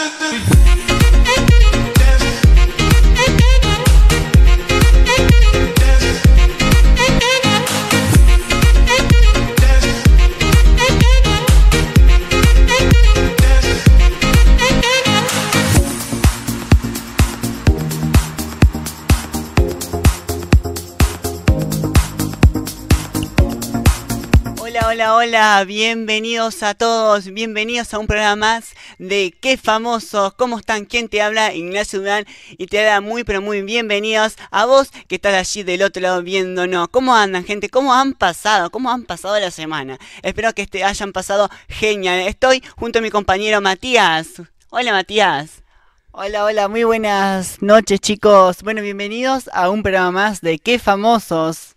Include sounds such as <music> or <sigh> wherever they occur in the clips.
Peace. Hola, bienvenidos a todos, bienvenidos a un programa más de Qué Famosos, ¿cómo están? ¿Quién te habla? Ignacio Durán y te da muy pero muy bienvenidos a vos que estás allí del otro lado viéndonos. ¿Cómo andan gente? ¿Cómo han pasado? ¿Cómo han pasado la semana? Espero que este hayan pasado genial. Estoy junto a mi compañero Matías. Hola Matías. Hola, hola, muy buenas noches chicos. Bueno, bienvenidos a un programa más de Qué Famosos.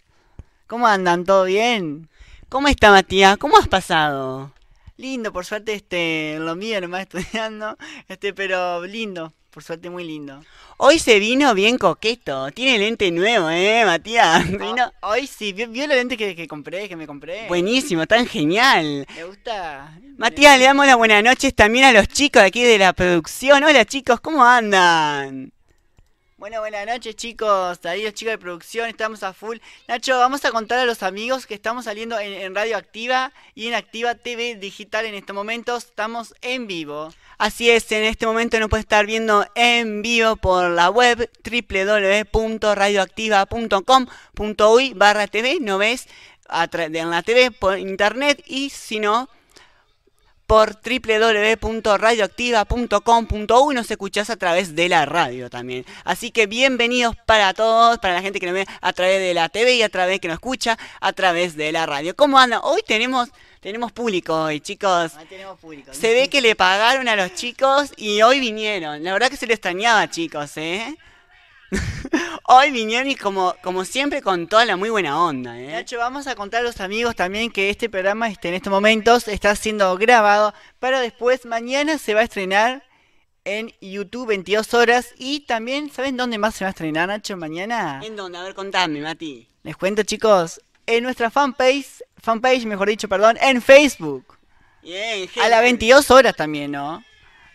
¿Cómo andan? ¿Todo bien? ¿Cómo está Matías? ¿Cómo has pasado? Lindo, por suerte, este, lo mío nomás estudiando, este, pero lindo, por suerte muy lindo. Hoy se vino bien coqueto, tiene lente nuevo, ¿eh, Matías? <laughs> Vino... Hoy sí, ¿vio, vio la lente que, que, compré, que me compré? Buenísimo, tan genial. Me gusta. Matías, le damos las buenas noches también a los chicos de aquí de la producción. Hola chicos, ¿cómo andan? Bueno, buenas noches chicos, los chicos de producción, estamos a full. Nacho, vamos a contar a los amigos que estamos saliendo en, Radio Activa y en Activa TV Digital en estos momentos, estamos en vivo. Así es, en este momento nos puede estar viendo en vivo por la web www.radioactiva.com.uy barra TV, no ves en la TV por internet y si no por www.radioactiva.com.uy nos escuchás a través de la radio también. Así que bienvenidos para todos, para la gente que nos ve a través de la TV y a través que nos escucha a través de la radio. ¿Cómo andan? Hoy tenemos tenemos público hoy, chicos. tenemos público. Se ve que le pagaron a los chicos y hoy vinieron. La verdad que se les extrañaba, chicos, ¿eh? Hoy vinieron y como, como siempre con toda la muy buena onda. ¿eh? Nacho, vamos a contar a los amigos también que este programa este, en estos momentos está siendo grabado, pero después mañana se va a estrenar en YouTube 22 horas y también, ¿saben dónde más se va a estrenar, Nacho, mañana? ¿En dónde? A ver, contame, Mati. Les cuento, chicos, en nuestra fanpage, fanpage, mejor dicho, perdón, en Facebook. Bien, A las 22 horas también, ¿no?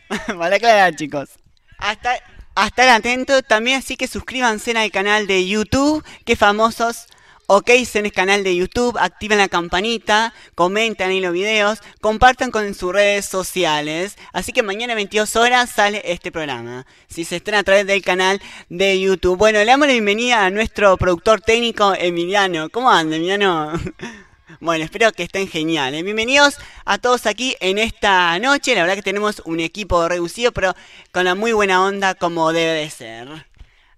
<laughs> vale aclarar, chicos. Hasta a estar atentos. También así que suscríbanse al canal de YouTube, que famosos. Ok, en el canal de YouTube, activen la campanita, comenten ahí los videos, compartan con sus redes sociales. Así que mañana a 22 horas sale este programa. Si se estrena a través del canal de YouTube. Bueno, le damos la bienvenida a nuestro productor técnico Emiliano. ¿Cómo anda, Emiliano? <laughs> Bueno, espero que estén geniales. Bienvenidos a todos aquí en esta noche. La verdad que tenemos un equipo reducido, pero con la muy buena onda como debe de ser.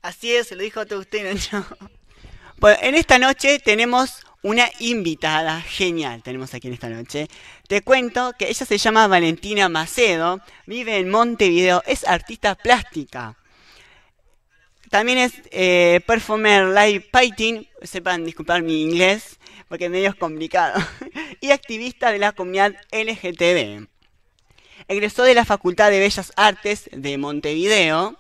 Así es, lo dijo todo usted, Nacho. <laughs> Bueno, en esta noche tenemos una invitada genial. Tenemos aquí en esta noche. Te cuento que ella se llama Valentina Macedo, vive en Montevideo, es artista plástica. También es eh, performer live painting, sepan disculpar mi inglés, porque medio es complicado, <laughs> y activista de la comunidad LGTB. Egresó de la Facultad de Bellas Artes de Montevideo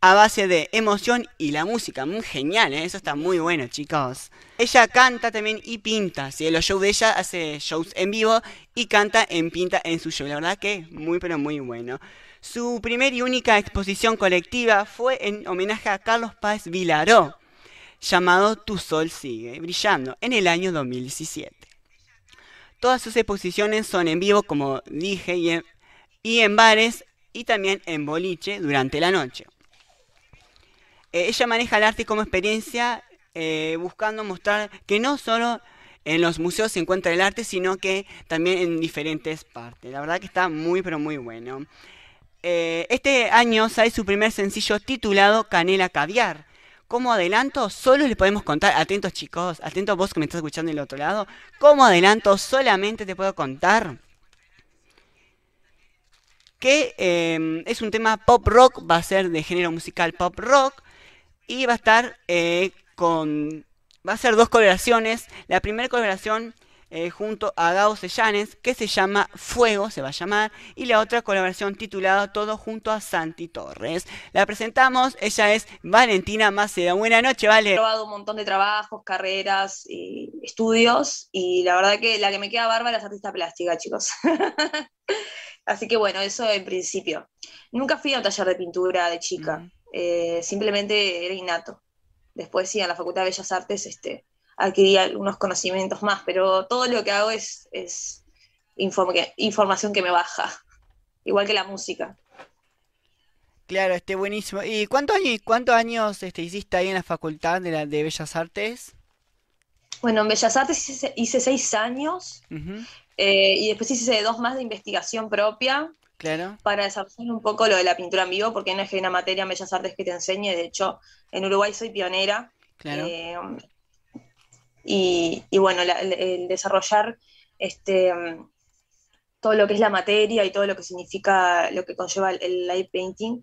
a base de emoción y la música. Muy genial, ¿eh? eso está muy bueno, chicos. Ella canta también y pinta. Si los shows de ella hace shows en vivo y canta en pinta en su show. La verdad que muy, pero muy bueno. Su primera y única exposición colectiva fue en homenaje a Carlos Páez Vilaró llamado Tu Sol Sigue Brillando en el año 2017. Todas sus exposiciones son en vivo, como dije, y en, bares y también en boliche durante la noche. Eh, ella maneja el arte como experiencia, eh, buscando mostrar que no solo en los museos se encuentra el arte, sino que también en diferentes partes. La verdad que está muy, pero muy bueno. Eh, este año sale su primer sencillo titulado Canela Caviar como adelanto, solo les podemos contar, atentos chicos, atentos vos que me estás escuchando del otro lado, como adelanto solamente te puedo contar que em, es un tema pop rock, va a ser de género musical pop rock y va a estar eh, con, va a ser dos colaboraciones. La primera colaboración eh, junto a Gao Sellanes, que se llama Fuego, se va a llamar, y la otra colaboración titulada Todo junto a Santi Torres. La presentamos, ella es Valentina Macedo. Buenas noches, Vale. He probado un montón de trabajos, carreras, y estudios, y la verdad que la que me queda bárbara es artista plástica, chicos. <laughs> Así que bueno, eso en principio. Nunca fui a un taller de pintura de chica, eh, simplemente era innato. Después sí, en la Facultad de Bellas Artes este, adquirí algunos conocimientos más, pero todo lo que hago es, es información que me baja, igual que la música. Claro, este buenísimo. ¿Y cuántos años, cuántos años este, hiciste ahí en la Facultad de, la, de Bellas Artes? Bueno, en Bellas Artes hice, seis años eh, y después hice dos más de investigación propia. Claro. Para desarrollar un poco lo de la pintura en vivo, porque no es que hay una materia en Bellas Artes que te enseñe. De hecho, en Uruguay soy pionera. Claro. Eh, y, bueno, el, desarrollar este, todo lo que es la materia y todo lo que significa, lo que conlleva el, live painting,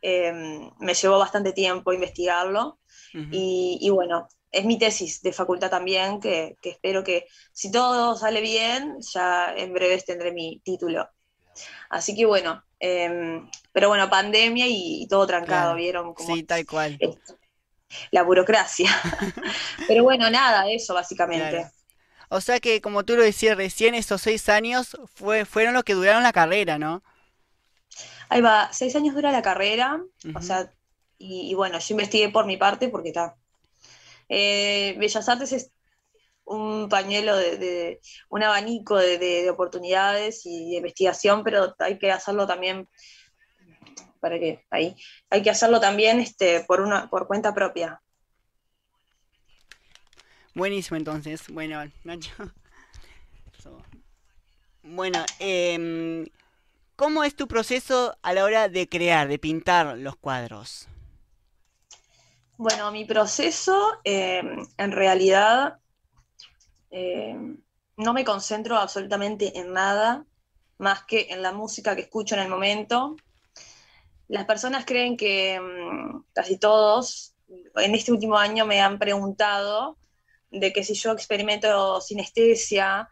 em, me llevó bastante tiempo investigarlo. y, bueno, es mi tesis de facultad también, que, espero que si todo sale bien, ya en breve tendré mi título. Así que bueno, em, pero bueno, pandemia y, todo trancado, ¿vieron? sí, tal cual la burocracia. <laughs> Pero bueno, nada, eso básicamente. O sea que, como tú lo decías recién, esos seis años fue, fueron los que duraron la carrera, ¿no? Ahí va, seis años dura la carrera, o sea, y, bueno, yo investigué por mi parte porque está. Eh, Bellas Artes es un pañuelo de, un abanico de, de, oportunidades y de investigación, pero hay que hacerlo también para que ahí hay que hacerlo también este, por, una, por cuenta propia. Buenísimo entonces, bueno, Nacho. <laughs> Bueno, eh, ¿cómo es tu proceso a la hora de crear, de pintar los cuadros? Bueno, mi proceso em, en realidad em, no me concentro absolutamente en nada más que en la música que escucho en el momento las personas creen que mm, casi todos en este último año me han preguntado de que si yo experimento sinestesia,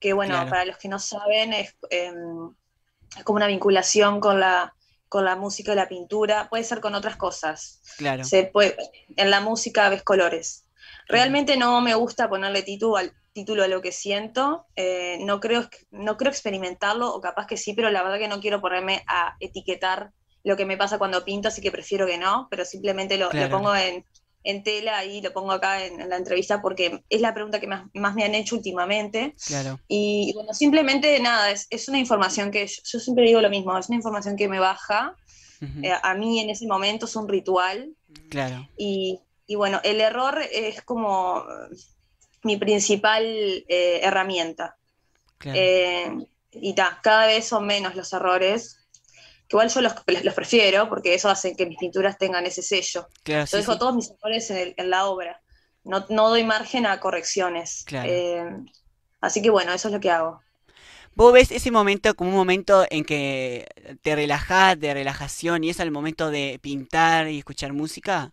que bueno, para los que no saben, es, em, es, como una vinculación con la, con la música y la pintura, puede ser con otras cosas. Claro. Se puede, en la música ves colores. Realmente no me gusta ponerle título al, título a lo que siento, eh, no, creo, no creo experimentarlo, o capaz que sí, pero la verdad que no quiero ponerme a etiquetar lo que me pasa cuando pinto, así que prefiero que no, pero simplemente lo, pongo en, tela y lo pongo acá en, la entrevista porque es la pregunta que más, me han hecho últimamente. Claro. Y, bueno, simplemente nada, es, es una información que yo, siempre digo lo mismo, es una información que me baja. Eh, a mí en ese momento es un ritual. Claro. Y, bueno, el error es como mi principal eh, herramienta. Claro. Eh, y ta, cada vez son menos los errores, igual yo los, los, prefiero porque eso hace que mis pinturas tengan ese sello. Claro, yo dejo todos mis errores en, la obra. No, no, doy margen a correcciones. Eh, así que bueno, eso es lo que hago. ¿Vos ves ese momento como un momento en que te relajás, de relajación, y es el momento de pintar y escuchar música?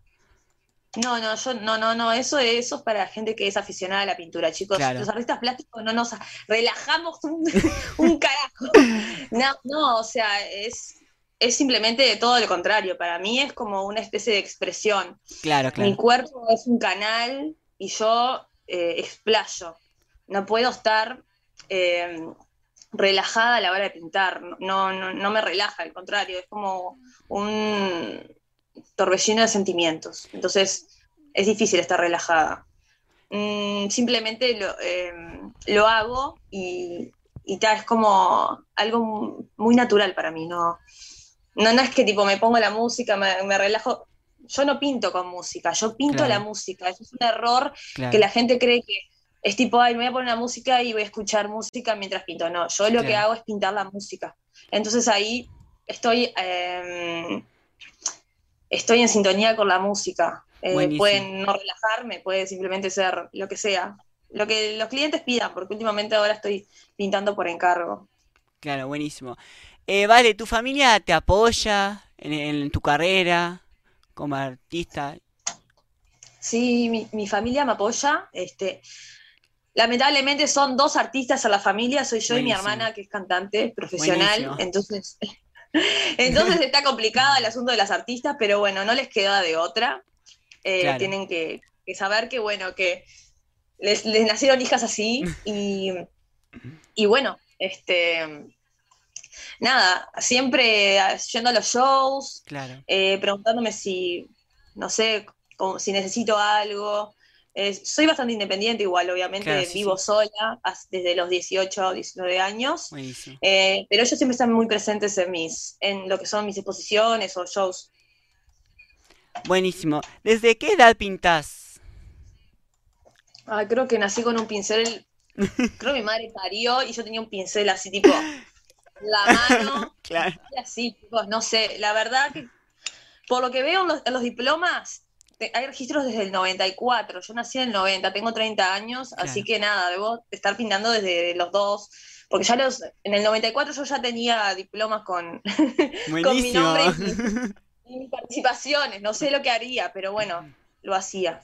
No, no, yo, no, no, no, eso, eso es para gente que es aficionada a la pintura, chicos. Los artistas plásticos no nos relajamos un, <laughs> un carajo. No, no, o sea, es, es simplemente todo lo contrario. Para mí es como una especie de expresión. Claro, claro. Mi cuerpo es un canal y yo eh, explayo. No puedo estar eh, relajada a la hora de pintar. No, no, no me relaja, al contrario, es como un torbellino de sentimientos. Entonces es difícil estar relajada. Mm, simplemente lo, eh, lo hago y, y tal, es como algo muy natural para mí. No, no, no es que tipo me pongo la música, me, relajo. Yo no pinto con música, yo pinto la música. Eso es un error que la gente cree que es tipo, ay, me voy a poner la música y voy a escuchar música mientras pinto. No, yo lo que hago es pintar la música. Entonces ahí estoy, em, estoy en sintonía con la música. Eh, pueden no relajarme, puede simplemente ser lo que sea. Lo que los clientes pidan, porque últimamente ahora estoy pintando por encargo. Claro, buenísimo. Eh, vale, ¿tu familia te apoya en, tu carrera como artista? Sí, mi, familia me apoya. Este, lamentablemente son dos artistas a la familia, soy yo y mi hermana que es cantante profesional, entonces <laughs> entonces está complicado el asunto de las artistas, pero bueno, no les queda de otra. Eh, tienen que, saber que bueno, que les, nacieron hijas así y, y bueno, este nada, siempre yendo a los shows, eh, preguntándome si, no sé, si necesito algo. soy bastante independiente igual, obviamente, vivo sola desde los 18 19 años, eh, pero ellos siempre están muy presentes en, mis, en lo que son mis exposiciones o shows. Buenísimo. ¿Desde qué edad pintas? Ah, creo que nací con un pincel, <laughs> creo que mi madre parió y yo tenía un pincel así tipo <laughs> la mano. <laughs> claro. Y así, no sé, la verdad que por lo que veo en los, diplomas, hay registros desde el 94, yo nací en el 90, tengo 30 años, así que nada, debo estar pintando desde los dos, porque ya los, en el 94 yo ya tenía diplomas con, <laughs> con mi nombre <laughs> y, mis participaciones, no sé lo que haría, pero bueno, lo hacía.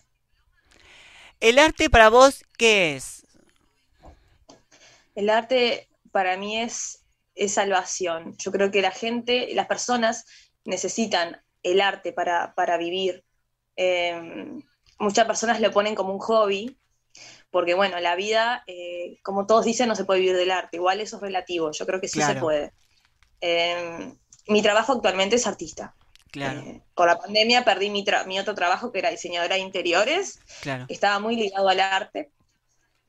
¿El arte para vos qué es? El arte para mí es es salvación. Yo creo que la gente, las personas necesitan el arte para, vivir. Em, muchas personas lo ponen como un hobby, porque bueno, la vida, eh, como todos dicen, no se puede vivir del arte. Igual eso es relativo, yo creo que sí se puede. Em, mi trabajo actualmente es artista. Claro. Eh, con la pandemia perdí mi, mi, otro trabajo, que era diseñadora de interiores, que estaba muy ligado al arte.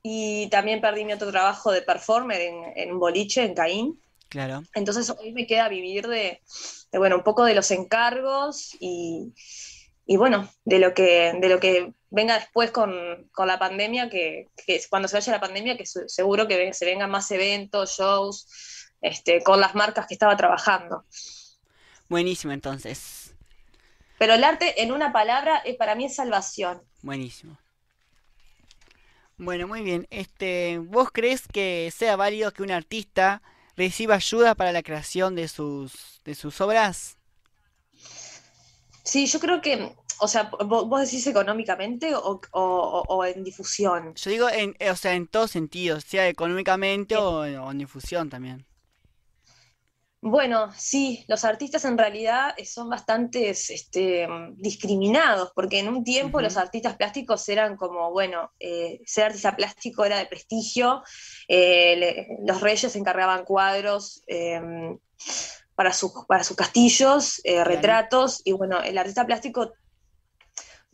Y también perdí mi otro trabajo de performer en, en un boliche, en Caín. Claro. Entonces hoy me queda vivir de, bueno, un poco de los encargos y, bueno, de lo que, de lo que venga después con, la pandemia, que, cuando se vaya la pandemia, que seguro que se vengan más eventos, shows, este, con las marcas que estaba trabajando. Buenísimo, entonces. Pero el arte, en una palabra, es, para mí es salvación. Buenísimo. Bueno, muy bien. Este, ¿Vos crees que sea válido que un artista reciba ayuda para la creación de sus, de sus obras? Sí, yo creo que, o sea, vos decís económicamente o, en difusión. Yo digo, en, o sea, en todos sentidos, sea económicamente o, en difusión también. Bueno, sí, los artistas en realidad son bastante este, discriminados, porque en un tiempo los artistas plásticos eran como, bueno, eh, ser artista plástico era de prestigio, eh, los reyes encargaban cuadros em, para, para sus castillos, eh, retratos, y bueno, el artista plástico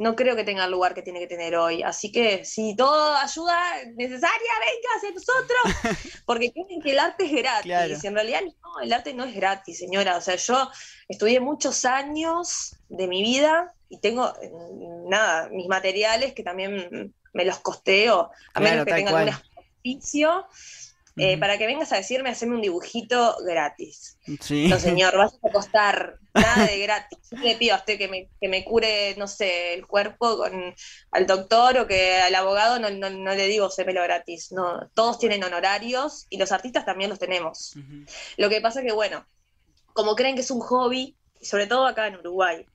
no creo que tenga el lugar que tiene que tener hoy. Así que si todo ayuda necesaria, venga hacia nosotros, <laughs> porque creen que el arte es gratis. Y en realidad no, el arte no es gratis, señora. O sea, yo estudié muchos años de mi vida y tengo, nada, mis materiales que también me los costeo, a menos que tenga algún auspicio. Eh, para que vengas a decirme, hacerme un dibujito gratis. Sí. No, señor, vas a costar <laughs> nada de gratis. Yo le pido a usted que me, que me cure, no sé, el cuerpo con al doctor o que al abogado no, no, le digo sémelo gratis. No, todos tienen honorarios y los artistas también los tenemos. Lo que pasa que, bueno, como creen que es un hobby, sobre todo acá en Uruguay,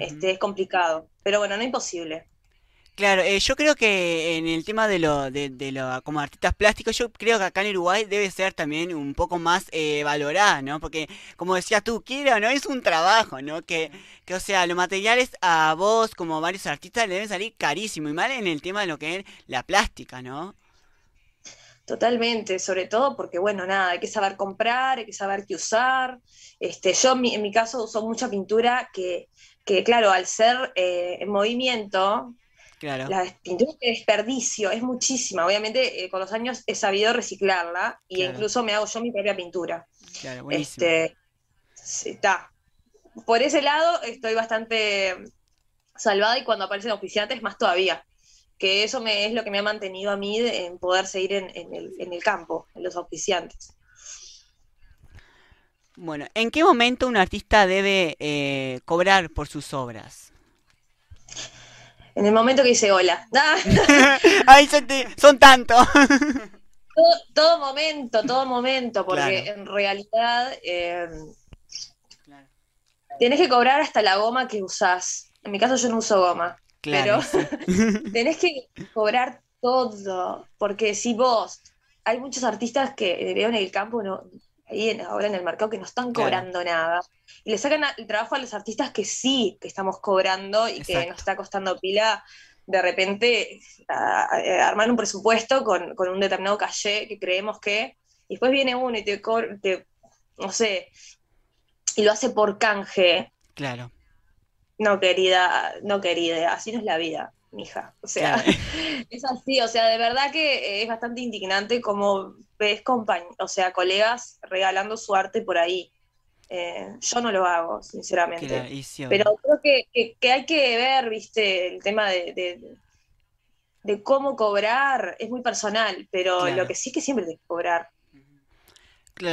este, es complicado. Pero bueno, no imposible. Claro, eh, yo creo que en el tema de lo, de, lo, como artistas plásticos, yo creo que acá en Uruguay debe ser también un poco más eh, valorada, ¿no? Porque, como decías tú, quiera no, es un trabajo, ¿no? Que, que, o sea, los materiales a vos, como varios artistas, le deben salir carísimo, y mal en el tema de lo que es la plástica, ¿no? Totalmente, sobre todo porque, bueno, nada, hay que saber comprar, hay que saber qué usar. Este, yo en mi, caso uso mucha pintura que, que claro, al ser eh, en movimiento, la pintura de desperdicio es muchísima. Obviamente, eh, con los años he sabido reciclarla y incluso me hago yo mi propia pintura. Claro, este, está. Por ese lado estoy bastante salvada y cuando aparecen oficiantes más todavía. Que eso me, es lo que me ha mantenido a mí en poder seguir en, el, campo, en los auspiciantes. Bueno, ¿en qué momento un artista debe eh, cobrar por sus obras? En el momento que dice hola. <laughs> <laughs> Ay, son tantos. <laughs> todo, momento, todo momento, porque en realidad eh, tenés que cobrar hasta la goma que usás. En mi caso yo no uso goma, pero tenés que cobrar Todo, porque si vos, hay muchos artistas que veo en el campo, no, ahí ahora en el mercado, que no están cobrando nada. Y le sacan el trabajo a los artistas que sí que estamos cobrando y que nos está costando pila de repente armar un presupuesto con, un determinado caché que creemos que, y después viene uno y te, te, no sé, y lo hace por canje. Claro. No, querida, no, querida, así no es la vida, mija. O sea, <laughs> es así, o sea, de verdad que es bastante indignante como ves o sea, colegas regalando su arte por ahí. Eh, yo no lo hago, sinceramente. Pero creo que, que, hay que ver, viste, el tema de, de, cómo cobrar es muy personal, pero lo que sí es que siempre tienes que cobrar.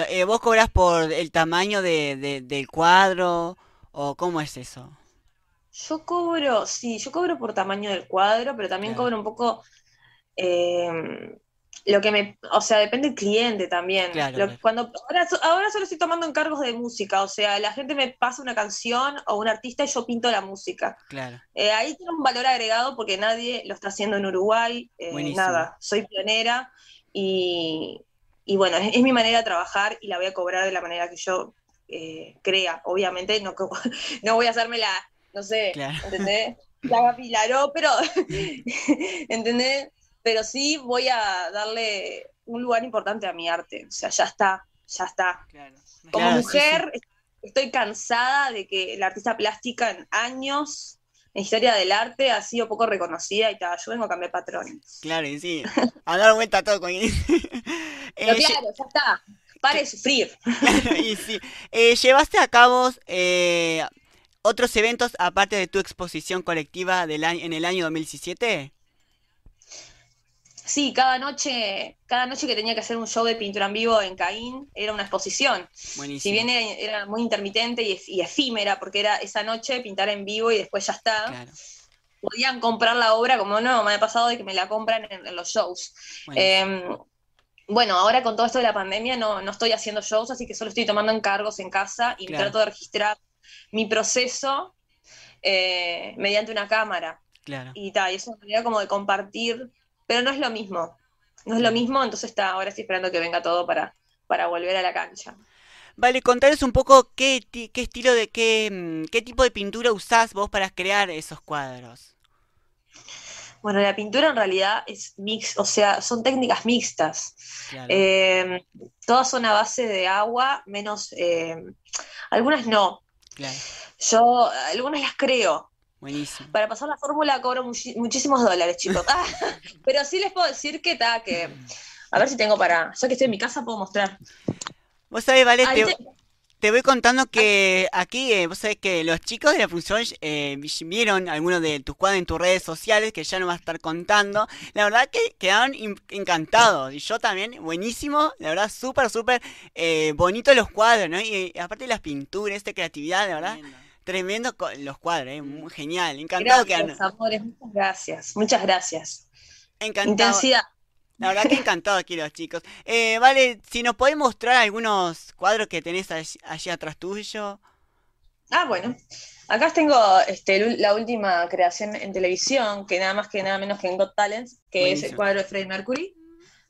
Eh, ¿Vos cobras por el tamaño de, del cuadro o cómo es eso? Yo cobro, sí, yo cobro por tamaño del cuadro, pero también cobro un poco eh, lo que me, o sea, depende del cliente también. Cuando, ahora, ahora solo estoy tomando encargos de música, o sea, la gente me pasa una canción o un artista y yo pinto la música. Claro. Eh, ahí tiene un valor agregado porque nadie lo está haciendo en Uruguay, eh, nada, soy pionera y, y bueno, es, mi manera de trabajar y la voy a cobrar de la manera que yo eh, crea. Obviamente no, <laughs> no voy a hacerme la, no sé, ¿entendés? La pilaró, pero, <laughs> ¿entendés? Pero sí voy a darle un lugar importante a mi arte. O sea, ya está, ya está. Como mujer, estoy cansada de que la artista plástica en años, en historia del arte, ha sido poco reconocida y tal. Yo vengo a cambiar patrones. Claro, y sí. A dar vuelta a todo con <laughs> eh, claro, ya está. Pare de sufrir. <laughs> y sí. Eh, ¿Llevaste a cabo eh, otros eventos aparte de tu exposición colectiva del año, en el año 2017? Sí, cada noche, cada noche que tenía que hacer un show de pintura en vivo en Caín era una exposición. Buenísimo. Si bien era, muy intermitente y, efímera, porque era esa noche pintar en vivo y después ya está. Podían comprar la obra, como no, me ha pasado de que me la compran en, los shows. Em, bueno, ahora con todo esto de la pandemia no, no, estoy haciendo shows, así que solo estoy tomando encargos en casa y trato de registrar mi proceso eh, mediante una cámara. Claro. Y tal, y es una manera como de compartir pero no es lo mismo. No es lo mismo, entonces está, ahora estoy esperando que venga todo para, para volver a la cancha. Vale, contaros un poco qué, qué estilo de qué, mm, qué tipo de pintura usás vos para crear esos cuadros. Bueno, la pintura en realidad es mix, o sea, son técnicas mixtas. Em, todas son a base de agua, menos em, algunas no. Yo algunas las creo, Buenísimo. Para pasar la fórmula cobro muchísimos dólares, chicos. <laughs> Ah, pero sí les puedo decir que está, que. A ver si tengo para. Ya que estoy en mi casa, puedo mostrar. Vos sabés, Vale, te, voy contando que aquí, eh, vos sabés que los chicos de la función eh, vieron algunos de tus cuadros en tus redes sociales, que ya no vas a estar contando. La verdad que quedaron encantados. Y yo también, buenísimo. La verdad, súper, súper eh, bonito los cuadros, ¿no? Y, aparte de las pinturas, esta creatividad, la verdad. Tremendo los cuadros, ¿eh? Muy genial. Encantado gracias, amores, muchas gracias. Muchas gracias. Encantado. Intensidad. La verdad que <laughs> encantado aquí los chicos. Eh, vale, si nos podés mostrar algunos cuadros que tenés allí, atrás tuyo. Ah, bueno. Acá tengo este, la última creación en televisión, que nada más que nada menos que en Got Talents, que es el cuadro de Freddie Mercury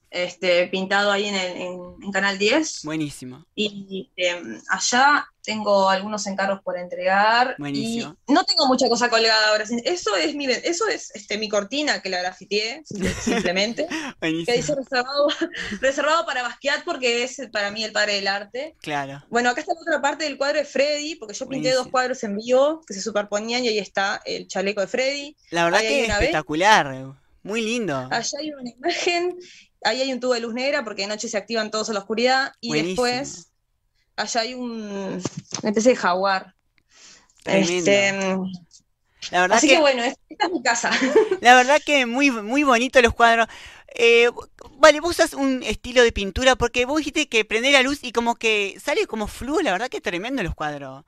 este, pintado ahí en, en, Canal 10. Buenísimo. Y em, allá tengo algunos encargos por entregar. Buenísimo. Y no tengo mucha cosa colgada ahora. Eso es mi, eso es este, mi cortina que la grafiteé, <laughs> simplemente. Buenísimo. Que dice reservado, <laughs> reservado para Basquiat porque es para mí el padre del arte. Claro. Bueno, acá está la otra parte del cuadro de Freddy, porque yo pinté dos cuadros en vivo que se superponían y ahí está el chaleco de Freddy. La verdad que es espectacular. Muy lindo. Allá hay una imagen ahí hay un tubo de luz negra porque de noche se activan todos a la oscuridad y después allá hay un, una especie de jaguar. Este, la verdad así que, bueno, esta es mi casa. <laughs> La verdad que muy, muy bonito los cuadros. Eh, vale, vos usas un estilo de pintura porque vos dijiste que prende la luz y como que sale como flujo, la verdad que tremendo los cuadros.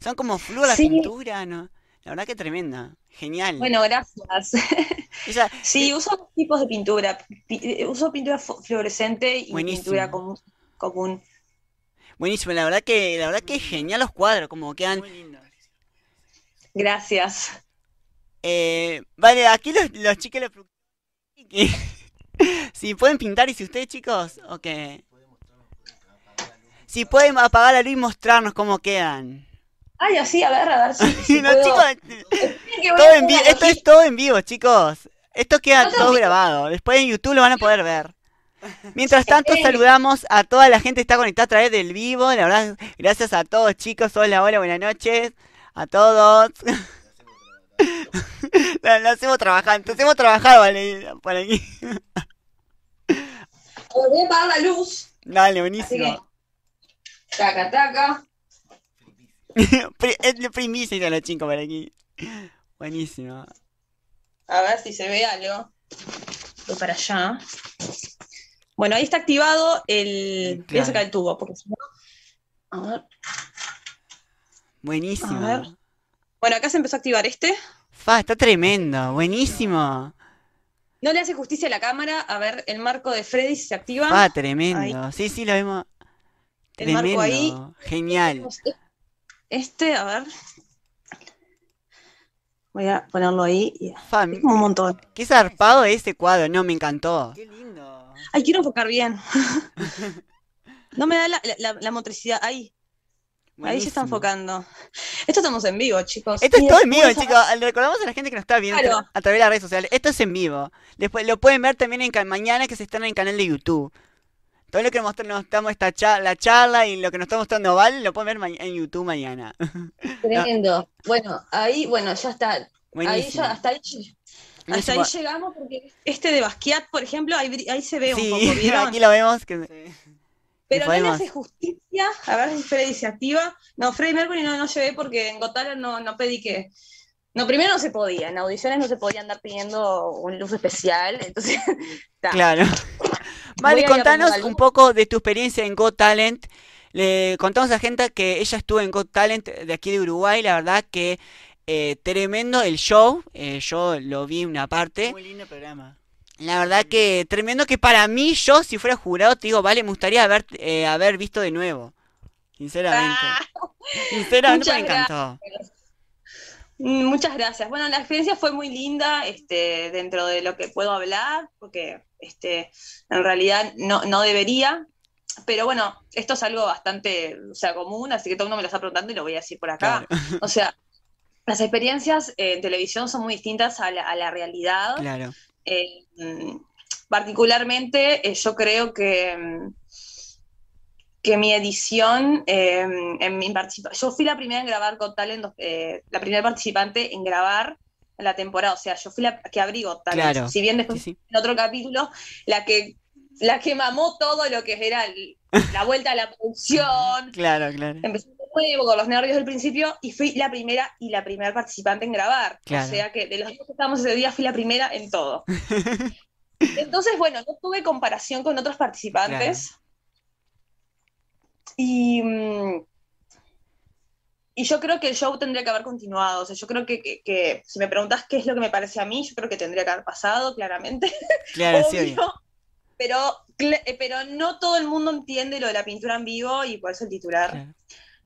Son como flujo la pintura, ¿no? La verdad que tremenda. Genial. Bueno, gracias. <laughs> sí, eh, uso tipos de pintura. Eh, uso pintura fluorescente y pintura común, Buenísimo, la verdad que la verdad que es genial los cuadros, como quedan. Muy Gracias. Eh, vale, aquí los, los chicos <laughs> si pueden pintar y si ustedes chicos, ok. Si pueden apagar la luz y mostrarnos cómo quedan. Ay, así, a ver, a ver si, <laughs> no, chicos, todo en esto es todo en vivo, chicos. Esto queda todo grabado. Después en YouTube lo van a poder ver. Mientras tanto, <laughs> saludamos a toda la gente que está conectada a través del vivo. La verdad, gracias a todos, chicos. Hola, hola, buenas noches. A todos. <laughs> la, hacemos trabajando. Hacemos trabajar, vale, por aquí. Voy a apagar la luz. Dale, buenísimo. taca, taca. <laughs> es primicia los chicos por aquí. Buenísimo. A ver si se ve algo. Voy para allá. Bueno, ahí está activado el. Voy a sacar el tubo, porque si no. A ver. Buenísimo. Bueno, acá se empezó a activar este. Fa, está tremendo, buenísimo. No le hace justicia a la cámara. A ver, el marco de Freddy se activa. Fa, tremendo. Sí, sí, lo vemos. El marco ahí. Genial. Este, a ver. Voy a ponerlo ahí. un montón. Qué zarpado ese cuadro, no, me encantó. Qué lindo. Ay, quiero enfocar bien. <laughs> no me da la, motricidad. Ahí. Ahí se está enfocando. Esto estamos en vivo, chicos. Esto es todo en vivo, chicos. Le recordamos a la gente que nos está viendo a través de las redes sociales. Esto es en vivo. Después lo pueden ver también en mañana que se están en el canal de YouTube. Todo lo que nos estamos esta charla, la charla y lo que nos está mostrando Val lo pueden ver en YouTube mañana. <laughs> Tremendo. Bueno, ahí, bueno, ya está. Ahí ya, hasta ahí, hasta ahí llegamos porque este de Basquiat, por ejemplo, ahí, ahí se ve un poco, <laughs> ¿vieron? aquí lo vemos. Que... Pero no le hace justicia. A ver si Freddy se activa. No, Freddy Mercury no, no llevé porque en Gotala no, no pedí que. No, primero no se podía. En audiciones no se podía andar pidiendo un luz especial. Entonces. <laughs> claro. Vale, contanos un poco de tu experiencia en Got Talent. Le contamos a la gente que ella estuvo en Got Talent de aquí de Uruguay. La verdad que eh, tremendo el show. Eh, yo lo vi una parte. Muy lindo programa. La verdad que tremendo que para mí, yo si fuera jurado, te digo, vale, me gustaría haber, eh, haber visto de nuevo. Sinceramente. Ah. Sinceramente me encantó. Mm, muchas gracias. Bueno, la experiencia fue muy linda, este, dentro de lo que puedo hablar, porque este, en realidad no, no debería, pero bueno, esto es algo bastante, o sea, común, así que todo el mundo me lo está preguntando y lo voy a decir por acá. O sea, las experiencias en televisión son muy distintas a la, a la realidad. Claro. Eh, particularmente, eh, yo creo que, que mi edición, eh, en mi yo fui la primera en grabar con Talent, la primera participante en grabar la temporada, o sea, yo fui la que abrí Got Talent. Si bien después en otro capítulo, la que la que mamó todo lo que era la <laughs> vuelta a la producción. claro, claro. Empecé nuevo con los nervios del principio y fui la primera y la primera participante en grabar. O sea que de los dos que estábamos ese día fui la primera en todo. <laughs> Entonces, bueno, no tuve comparación con otros participantes. Y, mm, y yo creo que el show tendría que haber continuado. O sea, yo creo que, si me preguntas qué es lo que me parece a mí, yo creo que tendría que haber pasado, claramente. <laughs> Claro, sí, pero, eh, pero no todo el mundo entiende lo de la pintura en vivo y por eso el titular.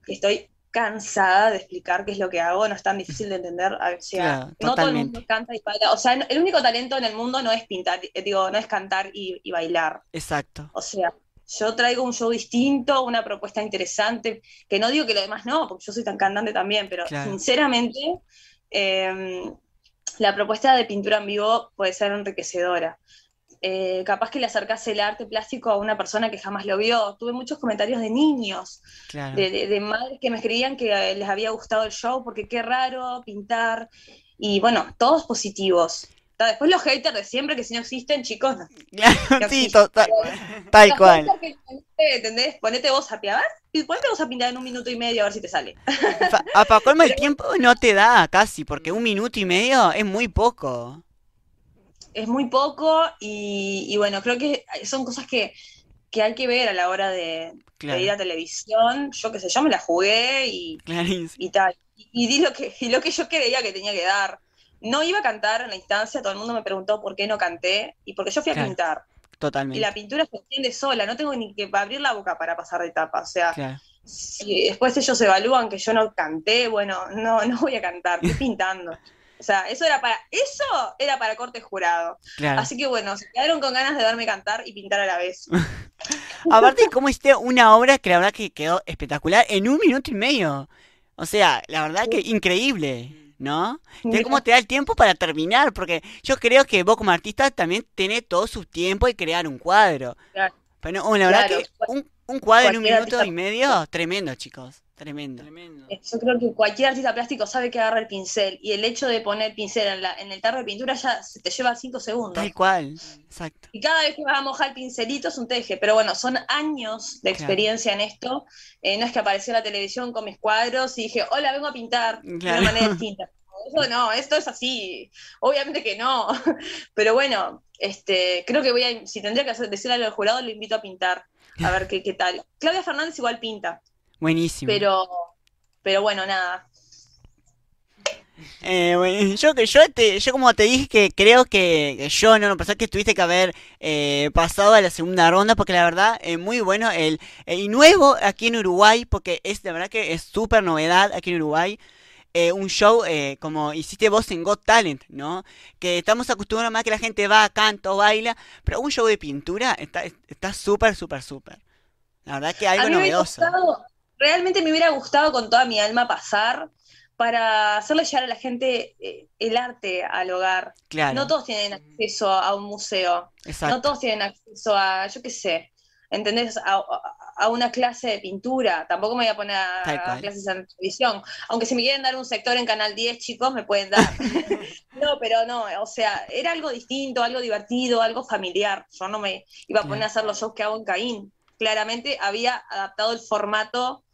Estoy cansada de explicar qué es lo que hago, no es tan difícil de entender. O sea, no todo el mundo canta y baila. O sea, el único talento en el mundo no es pintar, eh, digo, no es cantar y, bailar. Exacto. O sea, yo traigo un show distinto, una propuesta interesante, que no digo que lo demás no, porque yo soy tan cantante también, pero sinceramente, em, la propuesta de pintura en vivo puede ser enriquecedora. Eh, capaz que le acercase el arte plástico a una persona que jamás lo vio. Tuve muchos comentarios de niños, de, madres que me escribían que eh, les había gustado el show porque qué raro pintar. Y bueno, todos positivos. Después los haters de siempre, que si no existen, chicos, no. sí, total, tal cual. ¿Entendés? Ponete vos a pintar, y ponete vos a pintar en un minuto y medio a ver si te sale. A Paco el tiempo no te da casi, porque un minuto y medio es muy poco es muy poco y, bueno, creo que son cosas que, hay que ver a la hora de, ir a televisión. Yo qué sé, yo me la jugué y, y tal. Y, di lo que, y lo que yo creía que tenía que dar. No iba a cantar en la instancia, todo el mundo me preguntó por qué no canté y porque yo fui a pintar. Totalmente. Y la pintura se entiende sola, no tengo ni que abrir la boca para pasar de etapa. O sea, si después ellos evalúan que yo no canté, bueno, no, <laughs> no voy a cantar, estoy pintando. O sea, eso era para, eso era para corte jurado. Así que bueno, se quedaron con ganas de verme cantar y pintar a la vez. <laughs> Aparte, ¿cómo hiciste una obra que la verdad que quedó espectacular en un minuto y medio? O sea, la verdad que increíble. ¿No? De cómo te da el tiempo para terminar, porque yo creo que vos como artista también tenés todo su tiempo de crear un cuadro. Claro. Pero la verdad que un, un cuadro en un minuto y medio, tremendo, chicos. Tremendo. Eh, yo creo que cualquier artista plástico sabe que agarra el pincel y el hecho de poner pincel en, la, en el tarro de pintura ya se te lleva cinco segundos. Tal cual, exacto. Y cada vez que vas a mojar el pincelito es un teje, pero bueno, son años de experiencia en esto. Eh, no es que apareció la televisión con mis cuadros y dije, hola, vengo a pintar de una manera <laughs> distinta. Eso no, esto es así. Obviamente que no. <laughs> Pero bueno, este, creo que voy a, si tendría que hacer, decirle al jurado, lo invito a pintar. A ver <laughs> qué, qué tal. Claudia Fernández igual pinta. Buenísimo. Pero, pero bueno, nada. Eh, yo, yo, te, yo como te dije que creo que, yo no, lo pensé que tuviste que haber eh, pasado a la segunda ronda porque la verdad es muy bueno el, y nuevo aquí en Uruguay porque es de verdad que es súper novedad aquí en Uruguay eh, un show como hiciste vos en Got Talent, ¿no? Que estamos acostumbrados más que la gente va, canta o baila, pero un show de pintura está súper, súper, súper. La verdad que algo novedoso realmente me hubiera gustado con toda mi alma pasar para hacerle llegar a la gente eh, el arte al hogar. No todos tienen acceso a un museo. No todos tienen acceso a, yo qué sé, ¿entendés? A, una clase de pintura. Tampoco me voy a poner a, clases en televisión. Aunque si me quieren dar un sector en Canal 10, chicos, me pueden dar. <laughs> no, pero no, o sea, era algo distinto, algo divertido, algo familiar. Yo no me iba a poner a hacer los shows que hago en Caín. Claramente había adaptado el formato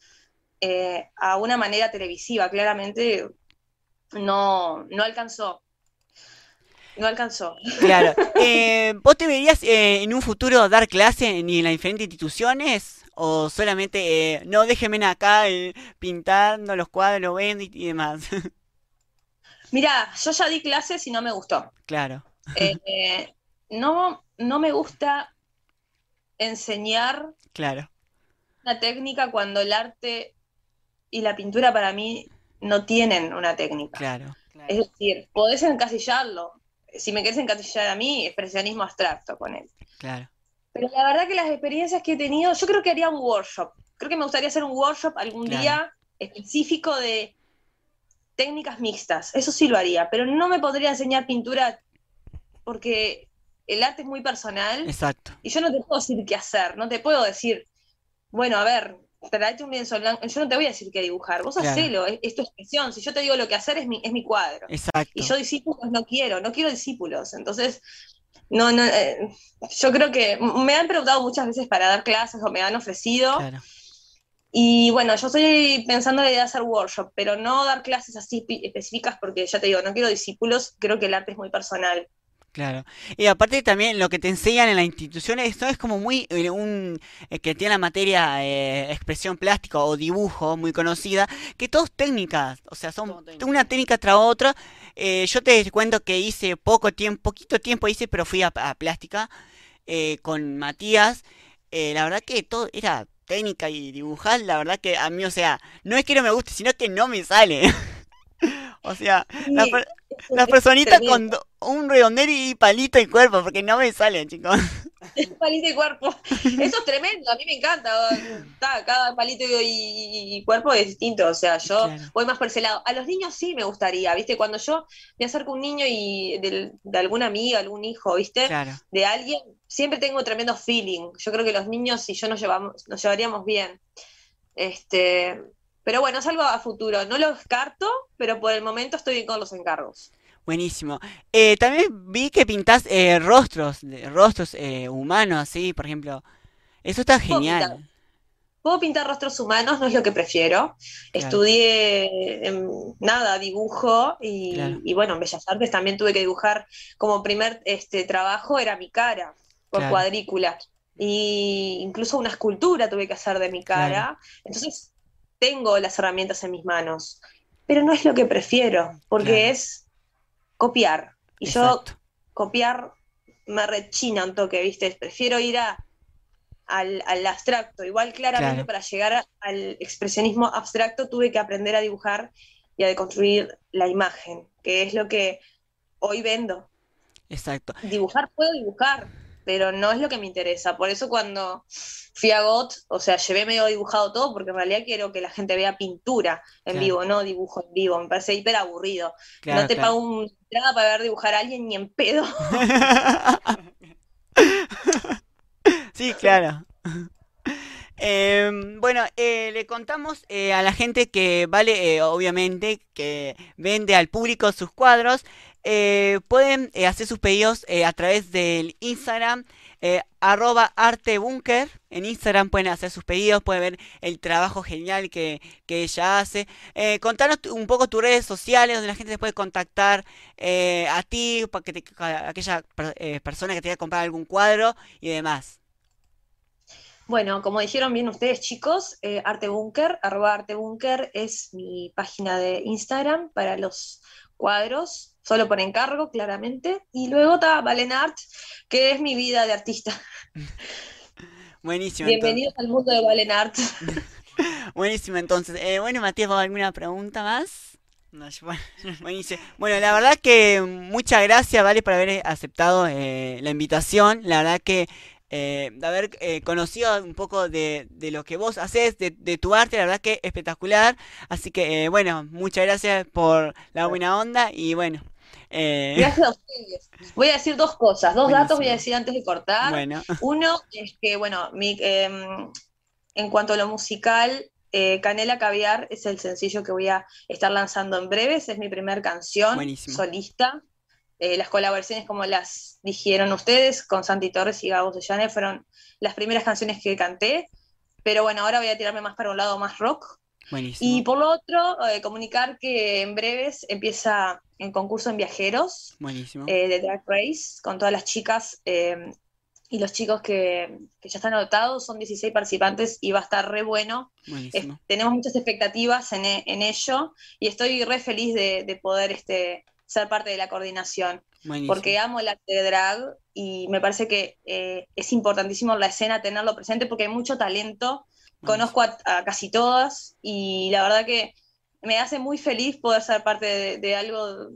eh, a una manera televisiva. Claramente no, no alcanzó. No alcanzó. Claro. <laughs> Eh, ¿Vos te verías eh, en un futuro dar clase en, en las diferentes instituciones? ¿O solamente, no, déjenme acá pintando los cuadros, vendo y, y, demás? <laughs> Mira, yo ya di clases y no me gustó. Claro. no, no me gusta enseñar claro. una técnica cuando el arte y la pintura para mí no tienen una técnica. Claro. Es decir, podés encasillarlo. Si me querés encasillar a mí, expresionismo abstracto con él. Claro. Pero la verdad que las experiencias que he tenido, yo creo que haría un workshop. Creo que me gustaría hacer un workshop algún día específico de técnicas mixtas. Eso sí lo haría, pero no me podría enseñar pintura porque el arte es muy personal. Exacto. Y yo no te puedo decir qué hacer, no te puedo decir, bueno, a ver, un lienzo blanco, yo no te voy a decir qué dibujar, vos hacelo, es, tu expresión, si yo te digo lo que hacer es mi, es mi cuadro. Exacto. Y yo discípulos no quiero, no quiero discípulos, entonces, no, no, eh, yo creo que me han preguntado muchas veces para dar clases o me han ofrecido. Y bueno, yo estoy pensando en la idea de hacer workshop, pero no dar clases así específicas porque ya te digo, no quiero discípulos, creo que el arte es muy personal. Claro. Y aparte también lo que te enseñan en las instituciones, esto es como muy eh, un eh, que tiene la materia eh, expresión plástica o dibujo muy conocida, que todos técnicas, o sea, son una técnica tras otra. yo te cuento que hice poco tiempo, poquito tiempo hice, pero fui a, plástica con Matías. la verdad que todo era técnica y dibujar, la verdad que a mí, o sea, no es que no me guste, sino que no me sale. <laughs> o sea, la personitas con un redondel y palito y cuerpo, porque no me salen, chicos. <laughs> palito y cuerpo. <laughs> Eso es tremendo, a mí me encanta. Cada palito y, cuerpo es distinto. O sea, yo voy más por ese lado. A los niños sí me gustaría, ¿viste? Cuando yo me acerco a un niño y de, alguna amiga, algún hijo, ¿viste? De alguien, siempre tengo tremendo feeling. Yo creo que los niños y yo nos, llevamos, nos llevaríamos bien. Este, pero bueno, es algo a futuro. No lo descarto, pero por el momento estoy bien con los encargos. Buenísimo. Eh, también vi que pintás eh, rostros, rostros eh, humanos, así, por ejemplo. Eso está genial. Puedo pintar rostros humanos, no es lo que prefiero. Estudié nada, dibujo y, bueno, en Bellas Artes también tuve que dibujar como primer este, trabajo, era mi cara, por cuadrícula. Y incluso una escultura tuve que hacer de mi cara. Entonces tengo las herramientas en mis manos, pero no es lo que prefiero, porque es copiar. Y yo copiar me rechina un toque, ¿viste? Prefiero ir a, al, abstracto. Igual claramente para llegar al expresionismo abstracto tuve que aprender a dibujar y a deconstruir la imagen, que es lo que hoy vendo. Exacto. Dibujar puedo dibujar, pero no es lo que me interesa. Por eso cuando fui a GOT, o sea, llevé medio dibujado todo, porque en realidad quiero que la gente vea pintura en vivo, no dibujo en vivo. Me parece hiper aburrido. no te pago un entrada para ver dibujar a alguien ni en pedo. <laughs> sí, claro. Em, bueno, eh, le contamos eh, a la gente que vale, eh, obviamente, que vende al público sus cuadros. Pueden hacer sus pedidos a través del Instagram, arroba artebunker. En Instagram pueden hacer sus pedidos, pueden ver el trabajo genial que, ella hace. contanos un poco tus redes sociales donde la gente se puede contactar a ti, para que aquella persona que te quiera comprar algún cuadro y demás. Bueno, como dijeron bien ustedes, chicos, eh, Artebunker, arroba Artebunker es mi página de Instagram para los cuadros, solo por encargo, claramente. Y luego está Valenart, que es mi vida de artista. <laughs> Buenísimo. Bienvenidos al mundo de Valenart. <laughs> Buenísimo, entonces. Eh, bueno, Matías, ¿alguna pregunta más? No, buenísimo. <laughs> Bueno, la verdad que muchas gracias, Vale, por haber aceptado eh, la invitación. La verdad que eh, de haber eh, conocido un poco de, lo que vos haces, de, tu arte, la verdad que espectacular. Así que, eh, bueno, muchas gracias por la buena onda y bueno. Gracias a ustedes. Voy a decir dos cosas, dos datos voy a decir antes de cortar. <laughs> Uno es que, bueno, em, en cuanto a lo musical, Canela Caviar es el sencillo que voy a estar lanzando en breves, es mi primer canción solista. Eh, las colaboraciones, como las dijeron ustedes, con Santi Torres y Gabo Sellane, fueron las primeras canciones que canté. Pero bueno, ahora voy a tirarme más para un lado más rock. Y por lo otro, eh, comunicar que en breves empieza el concurso en viajeros eh, de Drag Race con todas las chicas y los chicos que, ya están anotados. Son 16 participantes y va a estar re bueno. tenemos muchas expectativas en, en, ello y estoy re feliz de, de poder este, ser parte de la coordinación. Porque amo el arte de drag y me parece que eh, es importantísimo la escena tenerlo presente porque hay mucho talento. Conozco a, casi todas y la verdad que me hace muy feliz poder ser parte de, algo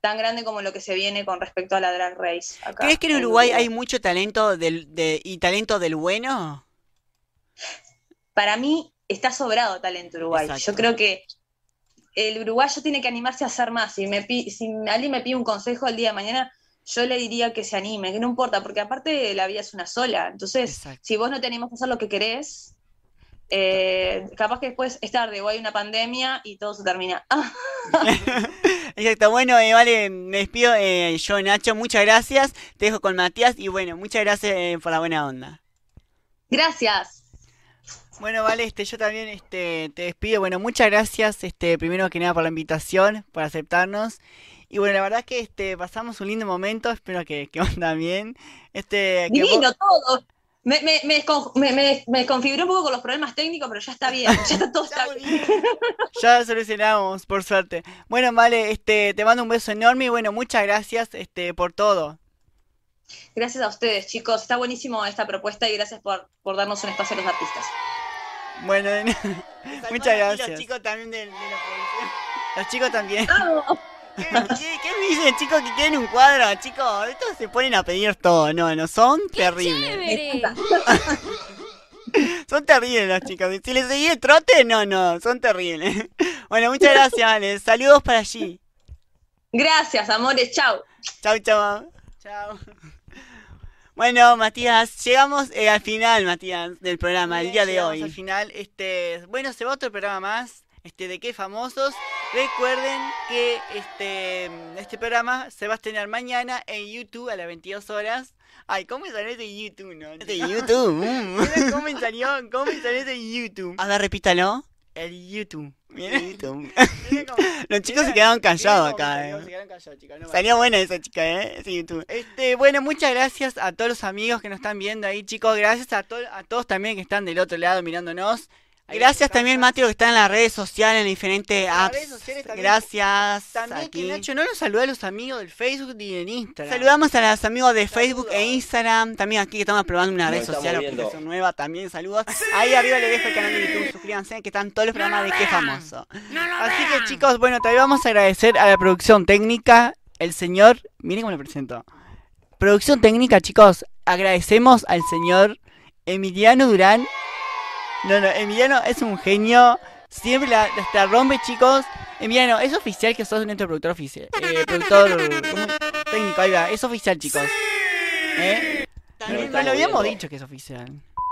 tan grande como lo que se viene con respecto a la drag race. ¿Crees que en Uruguay, hay mucho talento del, y talento del bueno? Para mí está sobrado talento Uruguay. Yo creo que el uruguayo tiene que animarse a hacer más. Si, me, si alguien me pide un consejo el día de mañana, yo le diría que se anime, que no importa, porque aparte la vida es una sola. Entonces, si vos no te animas a hacer lo que querés, eh, capaz que después es tarde o hay una pandemia y todo se termina. <laughs> Exacto, bueno, eh, vale, me despido eh, yo, Nacho, muchas gracias, te dejo con Matías y bueno, muchas gracias por la buena onda. Gracias. Bueno, vale, este, yo también este, te despido. Bueno, muchas gracias, este, primero que nada por la invitación, por aceptarnos. Y bueno, la verdad es que este, pasamos un lindo momento, espero que, que <laughs> bien. Este, Divino todo. Me, me, me, me, configuré un poco con los problemas técnicos, pero ya está bien, ya está todo <laughs> está bien. Ya solucionamos, por suerte. Bueno, vale, este, te mando un beso enorme y bueno, muchas gracias este, por todo. Gracias a ustedes, chicos. Está buenísimo esta propuesta y gracias por, por darnos un espacio a los artistas. Bueno, muchas gracias. Los chicos también de, la Los chicos también. ¿Qué, me dicen, chicos, que quieren un cuadro? Chicos, estos se ponen a pedir todo, no, no, son terribles. <laughs> son terribles los chicos. Si les seguí el trote, no, no, son terribles. Bueno, muchas gracias, Ale. Saludos para allí. Gracias, amores. Chao. Chao, chao. Chao. Bueno, Matías, llegamos eh, al final, Matías, del programa, el día de hoy. Al final, este, bueno, se va otro programa más, este, de qué famosos. Recuerden que este, este programa se va a estrenar mañana en YouTube a las 22 horas. Ay, ¿cómo salió de YouTube, no? De YouTube. <laughs> ¿Cómo salió, cómo salió de YouTube? A ver, repítalo. El YouTube. <laughs> Los chicos se quedaron callados acá, eh. Salió buena esa chica, eh. YouTube. Este, bueno, muchas gracias a todos los amigos que nos están viendo ahí, chicos. Gracias a, a todos también que están del otro lado mirándonos. Gracias también, Mateo, que está en las redes sociales, en diferentes apps. redes sociales también. Gracias. También aquí. que Nacho no nos saluda a los amigos del Facebook ni del Instagram. Saludamos a los amigos de Facebook Saludos. e Instagram. También aquí que estamos probando una Nos red social, aplicación nueva. También saludos. Ahí arriba le dejo el canal de YouTube. Suscríbanse que están todos los programas de Qué Famoso. Así que chicos, bueno, también vamos a agradecer a la producción técnica, el señor, miren cómo le presento. Producción técnica, chicos, agradecemos al señor Emiliano Durán. No, no, Emiliano es un genio, siempre la, la rompe, chicos. Emiliano, es oficial que sos nuestro productor oficial. Eh, productor ¿cómo? técnico, ahí va, es oficial, chicos. ¿Eh? También, No lo habíamos dicho que es oficial.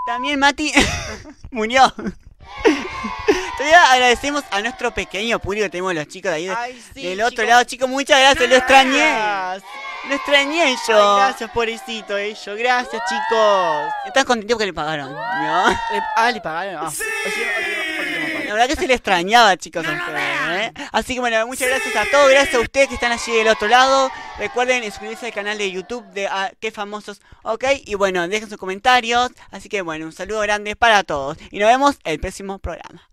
también Mati <laughs> murió. Todavía agradecemos a nuestro pequeño público que tenemos los chicos de ahí de- Ay, sí, del otro chicos. lado. Chicos, muchas gracias, lo extrañé. Lo extrañé Ay, yo. gracias, pobrecito, ellos. Gracias, chicos. ¿Estás contento que le pagaron? ¿No? Le- ah, le pagaron. Ah, no paga. La verdad que se le extrañaba, chicos, ustedes, ¿eh? Así que bueno, muchas gracias a todos, gracias a ustedes que están allí del otro lado. Recuerden suscribirse al canal de YouTube de ah, Qué Famosos, ¿ok? Y bueno, dejen sus comentarios. Así que bueno, un saludo grande para todos. Y nos vemos el próximo programa.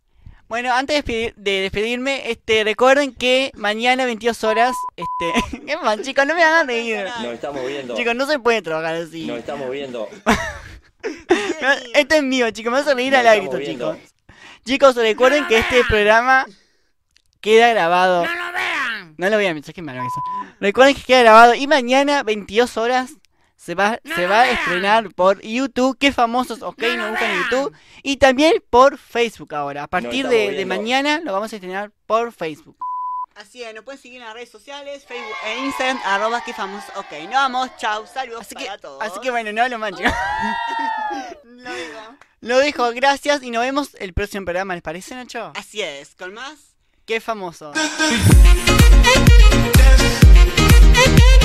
Bueno, antes de, despedir- de despedirme, este, recuerden que mañana 22 horas, este, <laughs> ¿qué más, chicos? No me hagan reír. Nos estamos viendo. Chicos, no se puede trabajar así. Nos estamos viendo. <laughs> Esto es mío, chicos, me vas a reír al viendo. chicos. Chicos, recuerden que este programa queda grabado. ¡No lo vean! No lo vean, malo eso. Recuerden que queda grabado y mañana, 22 horas, se va, se va a estrenar por YouTube. Qué famosos, ok, nos buscan en YouTube. Y también por Facebook ahora. A partir de, mañana lo vamos a estrenar por Facebook. Así es, nos pueden seguir en las redes sociales, Facebook e Instagram, arroba Qué Famosos, ok. Nos vamos, chau, saludos Así que, para todos. así que bueno, no lo manches. <laughs> Lo digo. Lo dejo, gracias y nos vemos el próximo programa, ¿les parece, Nacho? Así es, con más. Qué famoso. <laughs>